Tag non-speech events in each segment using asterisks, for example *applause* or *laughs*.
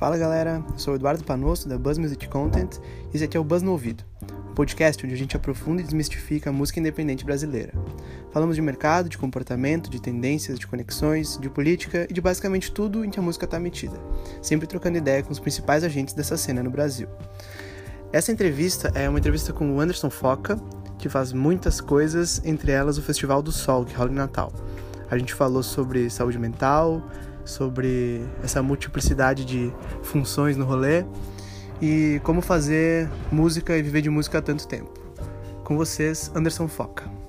Fala galera, eu sou Eduardo Panosso da Buzz Music Content e esse aqui é o Buzz no Ouvido, um podcast onde a gente aprofunda e desmistifica a música independente brasileira. Falamos de mercado, de comportamento, de tendências, de conexões, de política e de basicamente tudo em que a música está metida, sempre trocando ideia com os principais agentes dessa cena no Brasil. Essa entrevista é uma entrevista com o Anderson Foca, que faz muitas coisas, entre elas o Festival do Sol, que rola em Natal. A gente falou sobre saúde mental, sobre essa multiplicidade de funções no rolê e como fazer música e viver de música há tanto tempo. Com vocês, Anderson Foca.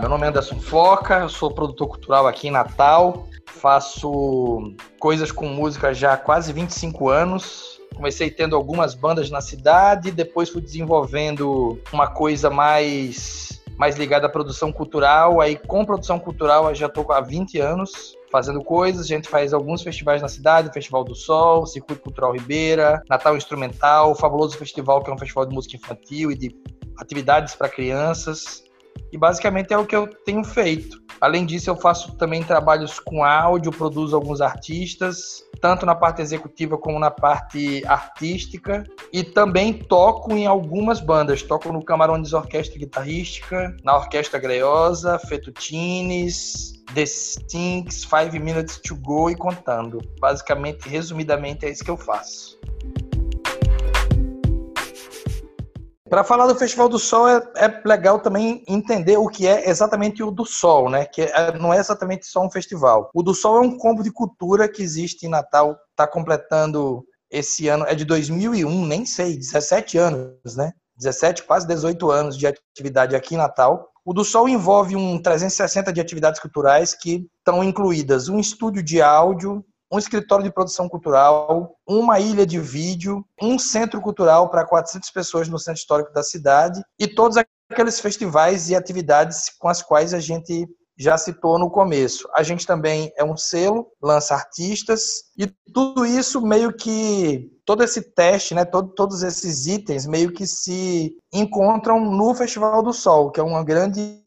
Meu nome é Anderson Foca, eu sou produtor cultural aqui em Natal, faço coisas com música já há quase 25 anos, comecei tendo algumas bandas na cidade, depois fui desenvolvendo uma coisa mais mais ligada à produção cultural. Aí com produção cultural eu já estou há 20 anos fazendo coisas. A gente faz alguns festivais na cidade, Festival do Sol, Circuito Cultural Ribeira, Natal Instrumental, Fabuloso Festival, que é um festival de música infantil e de atividades para crianças. E basicamente é o que eu tenho feito. Além disso, eu faço também trabalhos com áudio, produzo alguns artistas, tanto na parte executiva como na parte artística. E também toco em algumas bandas. Toco no Camarões Orquestra Guitarrística, na Orquestra Greosa, Fetutines, The Stinks, Five Minutes to Go e contando. Basicamente, resumidamente, é isso que eu faço. Para falar do Festival do Sol, é, é, legal também entender o que é exatamente o do Sol, né? Que é, não é exatamente só um festival. O do Sol é um combo de cultura que existe em Natal, está completando esse ano, é de 2001, nem sei, 17 anos, né? 17, quase 18 anos de atividade aqui em Natal. O do Sol envolve um 360 de atividades culturais que estão incluídas um estúdio de áudio, um escritório de produção cultural, uma ilha de vídeo, um centro cultural para 400 pessoas no centro histórico da cidade e todos aqueles festivais e atividades com as quais a gente já citou no começo. A gente também é um selo, lança artistas e tudo isso meio que todo esse teste, né, todo, todos esses itens meio que se encontram no Festival do Sol, que é uma grande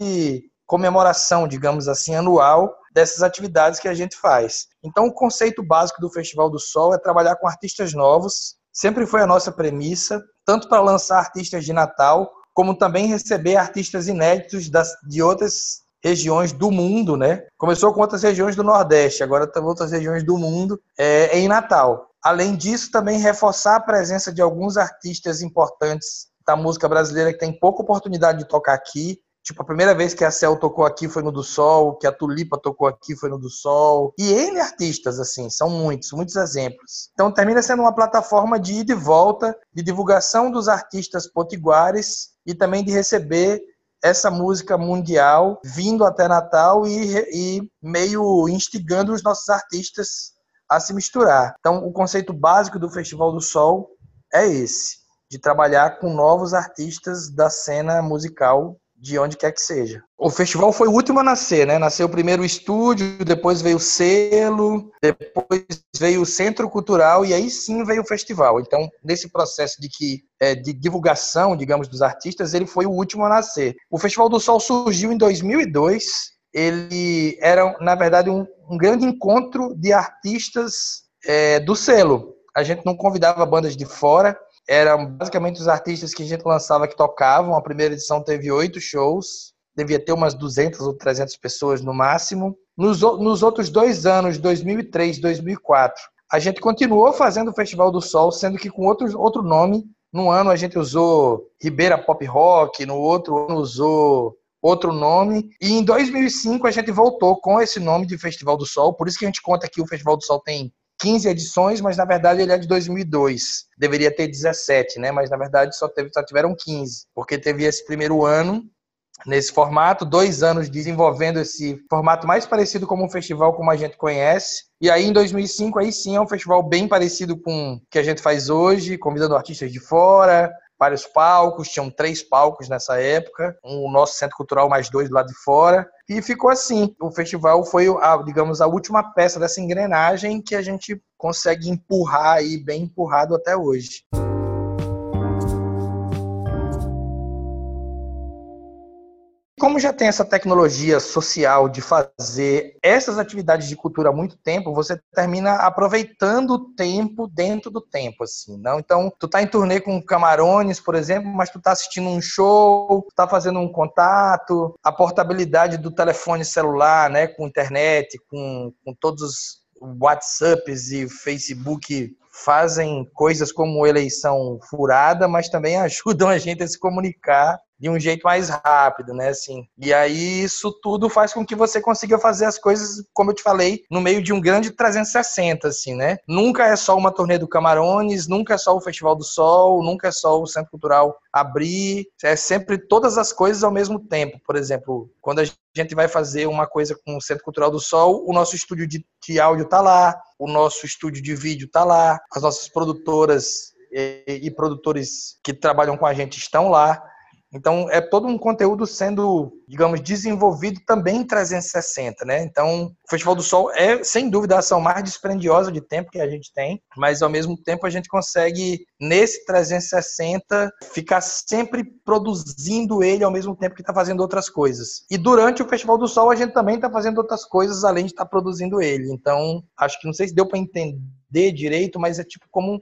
comemoração, digamos assim, anual dessas atividades que a gente faz. Então, o conceito básico do Festival do Sol é trabalhar com artistas novos, sempre foi a nossa premissa, tanto para lançar artistas de Natal, como também receber artistas inéditos das, de outras regiões do mundo, né? Começou com outras regiões do Nordeste, agora tem outras regiões do mundo é, em Natal. Além disso, também reforçar a presença de alguns artistas importantes da música brasileira que tem pouca oportunidade de tocar aqui, Tipo, a primeira vez que a Cel tocou aqui foi no do Sol, que a Tulipa tocou aqui foi no do Sol. E N artistas, assim, são muitos, muitos exemplos. Então termina sendo uma plataforma de ida e volta, de divulgação dos artistas potiguares e também de receber essa música mundial vindo até Natal e, e meio instigando os nossos artistas a se misturar. Então, o conceito básico do Festival do Sol é esse, de trabalhar com novos artistas da cena musical de onde quer que seja. O festival foi o último a nascer, né? Nasceu primeiro o estúdio, depois veio o selo, depois veio o centro cultural e aí sim veio o festival. Então, nesse processo de que é, de divulgação, digamos, dos artistas, ele foi o último a nascer. O Festival do Sol surgiu em 2002. Ele era, na verdade, um, um grande encontro de artistas é, do selo. A gente não convidava bandas de fora, eram basicamente os artistas que a gente lançava que tocavam. A primeira edição teve oito shows, devia ter umas 200 ou 300 pessoas no máximo. Nos, nos outros dois anos, 2003, 2004, a gente continuou fazendo o Festival do Sol, sendo que com outro, outro nome. Num ano a gente usou Ribeira Pop Rock, no outro ano usou outro nome. E em 2005 a gente voltou com esse nome de Festival do Sol. Por isso que a gente conta que o Festival do Sol tem 15 edições, mas na verdade ele é de 2002. Deveria ter 17, né? Mas na verdade só, teve, só tiveram 15, porque teve esse primeiro ano nesse formato, dois anos desenvolvendo esse formato mais parecido como um festival como a gente conhece. E aí em 2005 aí sim é um festival bem parecido com o que a gente faz hoje, convidando artistas de fora, vários palcos, tinham três palcos nessa época, um, nosso centro cultural mais dois do lado de fora, e ficou assim. O festival foi, a, digamos, a última peça dessa engrenagem que a gente consegue empurrar aí, bem empurrado até hoje. Como já tem essa tecnologia social de fazer essas atividades de cultura há muito tempo, você termina aproveitando o tempo dentro do tempo, assim, não? Então, tu tá em turnê com Camarones, por exemplo, mas tu tá assistindo um show, tá fazendo um contato, a portabilidade do telefone celular, né, com internet, com, com todos os WhatsApps e Facebook fazem coisas como eleição furada, mas também *laughs* ajudam a gente a se comunicar de um jeito mais rápido, né? Assim. E aí isso tudo faz com que você consiga fazer as coisas, como eu te falei, no meio de um grande 360, assim, né? Nunca é só uma turnê do Camarones, nunca é só o Festival do Sol, nunca é só o Centro Cultural abrir, é sempre todas as coisas ao mesmo tempo. Por exemplo, quando a gente vai fazer uma coisa com o Centro Cultural do Sol, o nosso estúdio de, áudio tá lá, o nosso estúdio de vídeo tá lá, as nossas produtoras e, e produtores que trabalham com a gente estão lá. Então, é todo um conteúdo sendo, digamos, desenvolvido também em 360, né? Então, o Festival do Sol é, sem dúvida, a ação mais dispendiosa de tempo que a gente tem, mas, ao mesmo tempo, a gente consegue, nesse 360, ficar sempre produzindo ele ao mesmo tempo que está fazendo outras coisas. E durante o Festival do Sol, a gente também está fazendo outras coisas, além de estar tá produzindo ele. Então, acho que não sei se deu para entender direito, mas é tipo como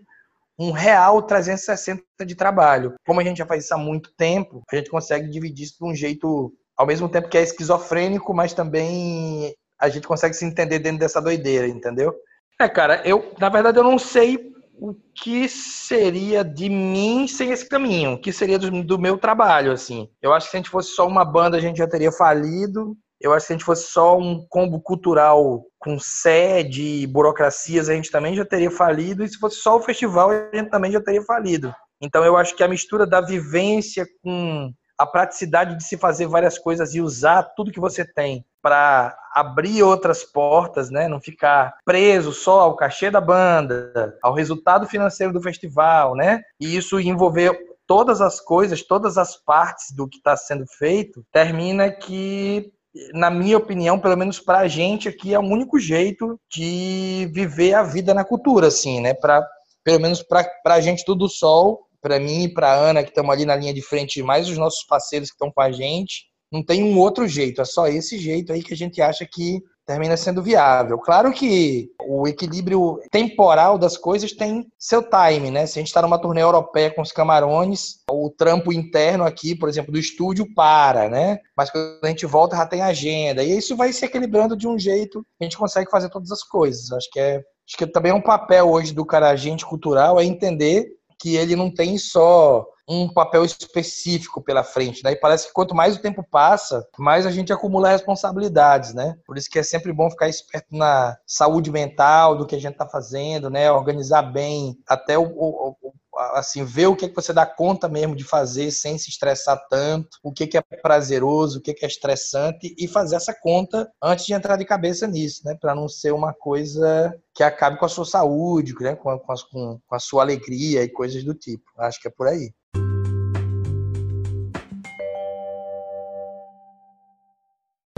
um real 360 de trabalho. Como a gente já faz isso há muito tempo, a gente consegue dividir isso de um jeito, ao mesmo tempo que é esquizofrênico, mas também a gente consegue se entender dentro dessa doideira, entendeu? É, cara, eu, na verdade, eu não sei o que seria de mim sem esse caminho, o que seria do, do meu trabalho, assim. Eu acho que se a gente fosse só uma banda, a gente já teria falido. Eu acho que se a gente fosse só um combo cultural com sede e burocracias, a gente também já teria falido. E se fosse só o festival, a gente também já teria falido. Então eu acho que a mistura da vivência com a praticidade de se fazer várias coisas e usar tudo que você tem para abrir outras portas, né? Não ficar preso só ao cachê da banda, ao resultado financeiro do festival, né? E isso envolver todas as coisas, todas as partes do que está sendo feito, termina que na minha opinião, pelo menos para a gente aqui, é o único jeito de viver a vida na cultura, assim, né? Pra, pelo menos para a gente do Sol, para mim e para Ana, que estamos ali na linha de frente, mais os nossos parceiros que estão com a gente, não tem um outro jeito, é só esse jeito aí que a gente acha que termina sendo viável. Claro que o equilíbrio temporal das coisas tem seu time, né? Se a gente está numa turnê europeia com os Camarões, o trampo interno aqui, por exemplo, do estúdio para, né? Mas quando a gente volta já tem agenda. E isso vai se equilibrando de um jeito a gente consegue fazer todas as coisas. Acho que é acho que também é um papel hoje do cara agente cultural é entender que ele não tem só um papel específico pela frente, né? E parece que quanto mais o tempo passa, mais a gente acumula responsabilidades, né? Por isso que é sempre bom ficar esperto na saúde mental do que a gente está fazendo, né? Organizar bem até o, o, assim, ver o que, é que você dá conta mesmo de fazer sem se estressar tanto, o que, que é prazeroso, o que, que é estressante e fazer essa conta antes de entrar de cabeça nisso, né? Para não ser uma coisa que acabe com a sua saúde, né? com, com, com a sua alegria e coisas do tipo. Acho que é por aí.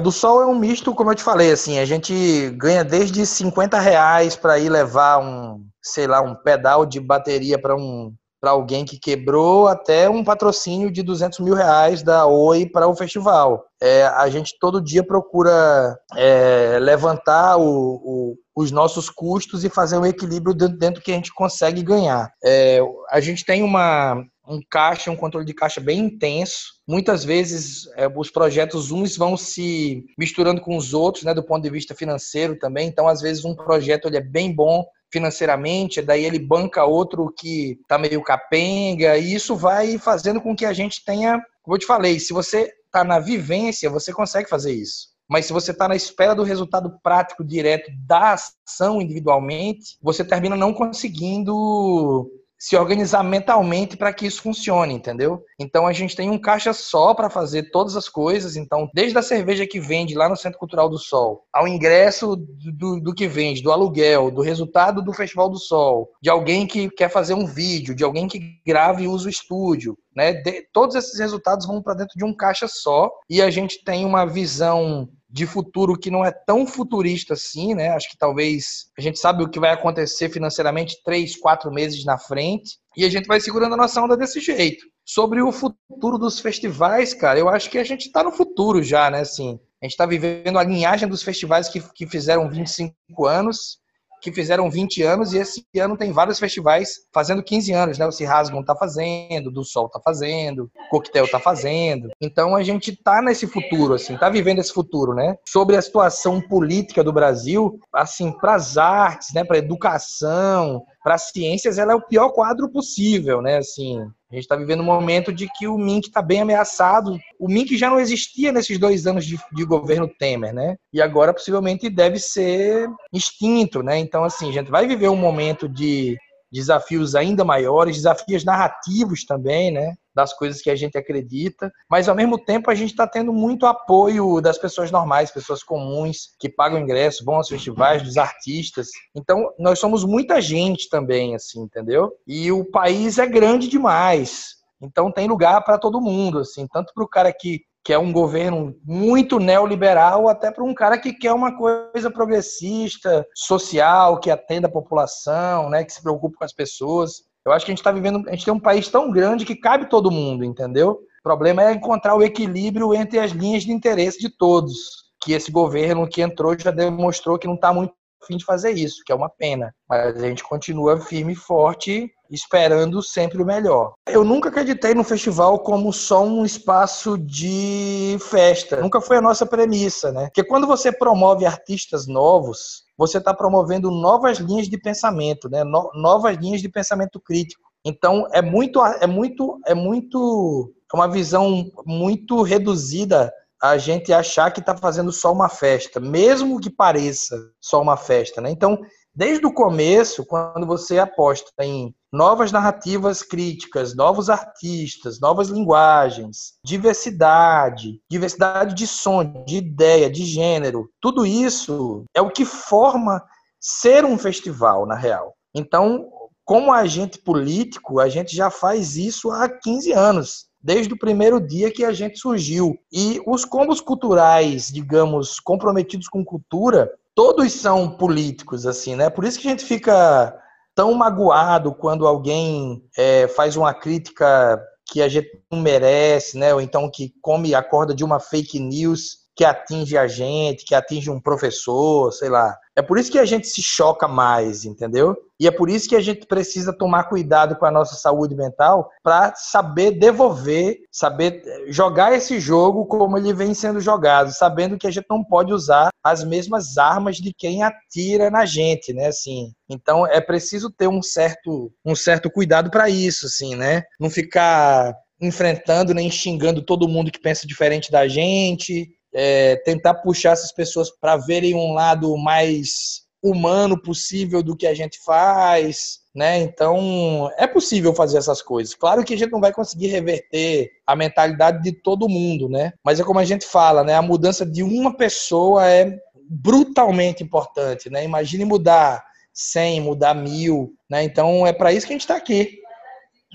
Do sol é um misto, como eu te falei, assim, a gente ganha desde 50 reais para ir levar um, sei lá, um pedal de bateria para um para alguém que quebrou até um patrocínio de 200 mil reais da Oi para o festival. É, a gente todo dia procura é, levantar o, o, os nossos custos e fazer um equilíbrio dentro, dentro que a gente consegue ganhar. É, a gente tem uma, um caixa, um controle de caixa bem intenso. Muitas vezes é, os projetos uns vão se misturando com os outros, né, do ponto de vista financeiro também. Então, às vezes um projeto ele é bem bom financeiramente, daí ele banca outro que tá meio capenga, e isso vai fazendo com que a gente tenha, como eu te falei, se você tá na vivência, você consegue fazer isso. Mas se você está na espera do resultado prático direto da ação individualmente, você termina não conseguindo se organizar mentalmente para que isso funcione, entendeu? Então a gente tem um caixa só para fazer todas as coisas. Então, desde a cerveja que vende lá no Centro Cultural do Sol, ao ingresso do, do que vende, do aluguel, do resultado do Festival do Sol, de alguém que quer fazer um vídeo, de alguém que grava e usa o estúdio, né? De, todos esses resultados vão para dentro de um caixa só e a gente tem uma visão de futuro que não é tão futurista assim, né? Acho que talvez a gente sabe o que vai acontecer financeiramente três, quatro meses na frente e a gente vai segurando a nossa onda desse jeito. Sobre o futuro dos festivais, cara, eu acho que a gente está no futuro já, né? Assim, a gente está vivendo a linhagem dos festivais que, que fizeram 25 anos que fizeram 20 anos e esse ano tem vários festivais fazendo 15 anos, né? O Se Rasgam tá fazendo, Do Sol tá fazendo, Coquetel tá fazendo. Então a gente tá nesse futuro, assim, tá vivendo esse futuro, né? Sobre a situação política do Brasil, assim, para as artes, né, para educação, para ciências, ela é o pior quadro possível, né? Assim, a gente está vivendo um momento de que o MINC está bem ameaçado. O MINC já não existia nesses dois anos de, de, governo Temer, né? E agora possivelmente deve ser extinto, né? Então, assim, a gente vai viver um momento de desafios ainda maiores, desafios narrativos também, né? Das coisas que a gente acredita, mas ao mesmo tempo a gente está tendo muito apoio das pessoas normais, pessoas comuns que pagam ingresso, vão aos festivais, dos artistas. Então nós somos muita gente também, assim, entendeu? E o país é grande demais. Então tem lugar para todo mundo, assim, tanto para o cara que que é um governo muito neoliberal, até para um cara que quer uma coisa progressista, social, que atenda a população, né, que se preocupa com as pessoas. Eu acho que a gente está vivendo, a gente tem um país tão grande que cabe todo mundo, entendeu? O problema é encontrar o equilíbrio entre as linhas de interesse de todos. Que esse governo que entrou já demonstrou que não está muito fim de fazer isso, que é uma pena. Mas a gente continua firme e forte, esperando sempre o melhor. Eu nunca acreditei no festival como só um espaço de festa. Nunca foi a nossa premissa, né? Porque quando você promove artistas novos, você está promovendo novas linhas de pensamento, né? No novas linhas de pensamento crítico. Então é muito, é muito, é muito, é uma visão muito reduzida a gente achar que está fazendo só uma festa, mesmo que pareça só uma festa, né? Então, desde o começo, quando você aposta em novas narrativas críticas, novos artistas, novas linguagens, diversidade, diversidade de som, de ideia, de gênero, tudo isso é o que forma ser um festival, na real. Então, como agente político, a gente já faz isso há 15 anos desde o primeiro dia que a gente surgiu. E os combos culturais, digamos, comprometidos com cultura, todos são políticos, assim, né? Por isso que a gente fica tão magoado quando alguém é, faz uma crítica que a gente não merece, né? Ou então que come a corda de uma fake news que atinge a gente, que atinge um professor, sei lá. É por isso que a gente se choca mais, entendeu? E é por isso que a gente precisa tomar cuidado com a nossa saúde mental para saber devolver, saber jogar esse jogo como ele vem sendo jogado, sabendo que a gente não pode usar as mesmas armas de quem atira na gente, né? Assim, então é preciso ter um certo, um certo cuidado para isso, assim, né? Não ficar enfrentando nem xingando todo mundo que pensa diferente da gente, é, tentar puxar essas pessoas para verem um lado mais humano possível do que a gente faz, né? Então, é possível fazer essas coisas. Claro que a gente não vai conseguir reverter a mentalidade de todo mundo, né? Mas é como a gente fala, né? A mudança de uma pessoa é brutalmente importante, né? Imagine mudar 100, mudar mil, né? Então, é para isso que a gente está aqui.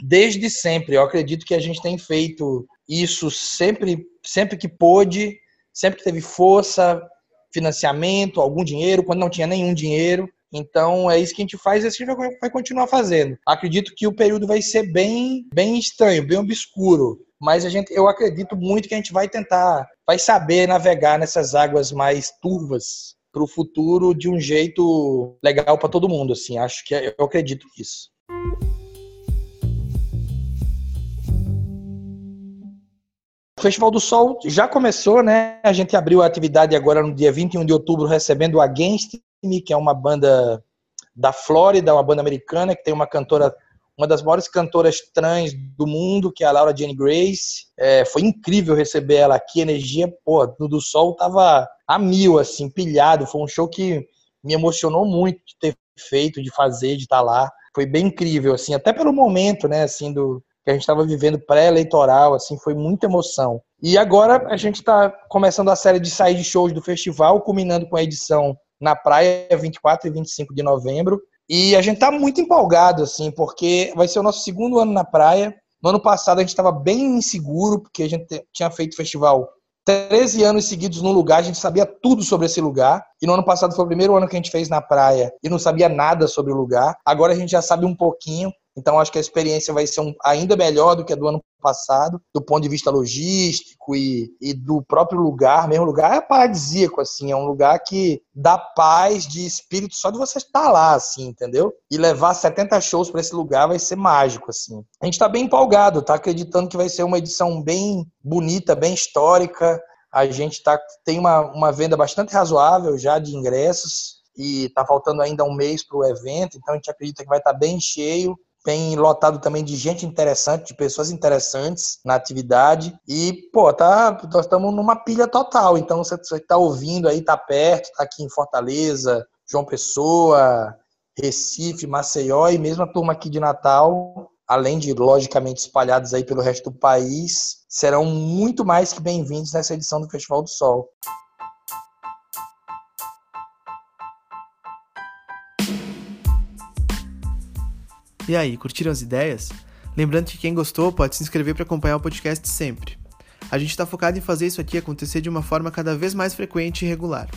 Desde sempre, eu acredito que a gente tem feito isso sempre, sempre que pôde, sempre teve força, financiamento, algum dinheiro, quando não tinha nenhum dinheiro. Então é isso que a gente faz e assim a gente vai continuar fazendo. Acredito que o período vai ser bem, bem estranho, bem obscuro, mas a gente, eu acredito muito que a gente vai tentar, vai saber navegar nessas águas mais turvas para o futuro de um jeito legal para todo mundo. Assim, acho que eu acredito nisso. O Festival do Sol já começou, né? A gente abriu a atividade agora no dia 21 de outubro, recebendo Against Me, que é uma banda da Flórida, uma banda americana, que tem uma cantora, uma das maiores cantoras trans do mundo, que é a Laura Jane Grace. É, foi incrível receber ela aqui, a energia, pô, no do Sol tava a mil, assim, pilhado. Foi um show que me emocionou muito de ter feito, de fazer, de estar lá. Foi bem incrível, assim, até pelo momento, né, assim, do, que a gente estava vivendo pré-eleitoral, assim, foi muita emoção. E agora a gente está começando a série de sair de shows do festival, culminando com a edição na praia, 24 e 25 de novembro. E a gente está muito empolgado, assim, porque vai ser o nosso segundo ano na praia. No ano passado a gente estava bem inseguro, porque a gente tinha feito festival 13 anos seguidos num lugar, a gente sabia tudo sobre esse lugar. E no ano passado foi o primeiro ano que a gente fez na praia e não sabia nada sobre o lugar. Agora a gente já sabe um pouquinho Então acho que a experiência vai ser um, ainda melhor do que a do ano passado, do ponto de vista logístico e, e do próprio lugar. Mesmo lugar é paradisíaco, assim, é um lugar que dá paz de espírito só de você estar lá, assim, entendeu? E levar 70 shows para esse lugar vai ser mágico, assim. A gente está bem empolgado, tá acreditando que vai ser uma edição bem bonita, bem histórica. A gente tá, tem uma, uma venda bastante razoável já de ingressos e tá faltando ainda um mês para o evento, então a gente acredita que vai estar tá bem cheio bem lotado também de gente interessante, de pessoas interessantes na atividade. E, pô, tá, nós estamos numa pilha total. Então, você está ouvindo aí, tá perto, está aqui em Fortaleza, João Pessoa, Recife, Maceió e mesmo a turma aqui de Natal, além de logicamente espalhados aí pelo resto do país, serão muito mais que bem-vindos nessa edição do Festival do Sol. E aí, curtiram as ideias? Lembrando que quem gostou pode se inscrever para acompanhar o podcast sempre. A gente está focado em fazer isso aqui acontecer de uma forma cada vez mais frequente e regular.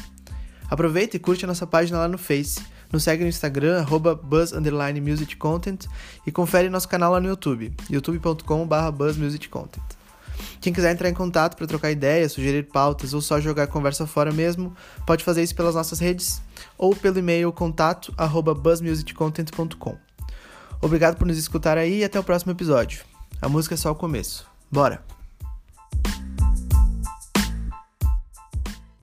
Aproveita e curte a nossa página lá no Face, nos segue no Instagram, buzz_musiccontent e confere nosso canal lá no YouTube, youtube.com.br buzzmusiccontent. Quem quiser entrar em contato para trocar ideias, sugerir pautas ou só jogar conversa fora mesmo, pode fazer isso pelas nossas redes ou pelo e-mail contato buzzmusiccontent.com. Obrigado por nos escutar aí e até o próximo episódio. A música é só o começo. Bora!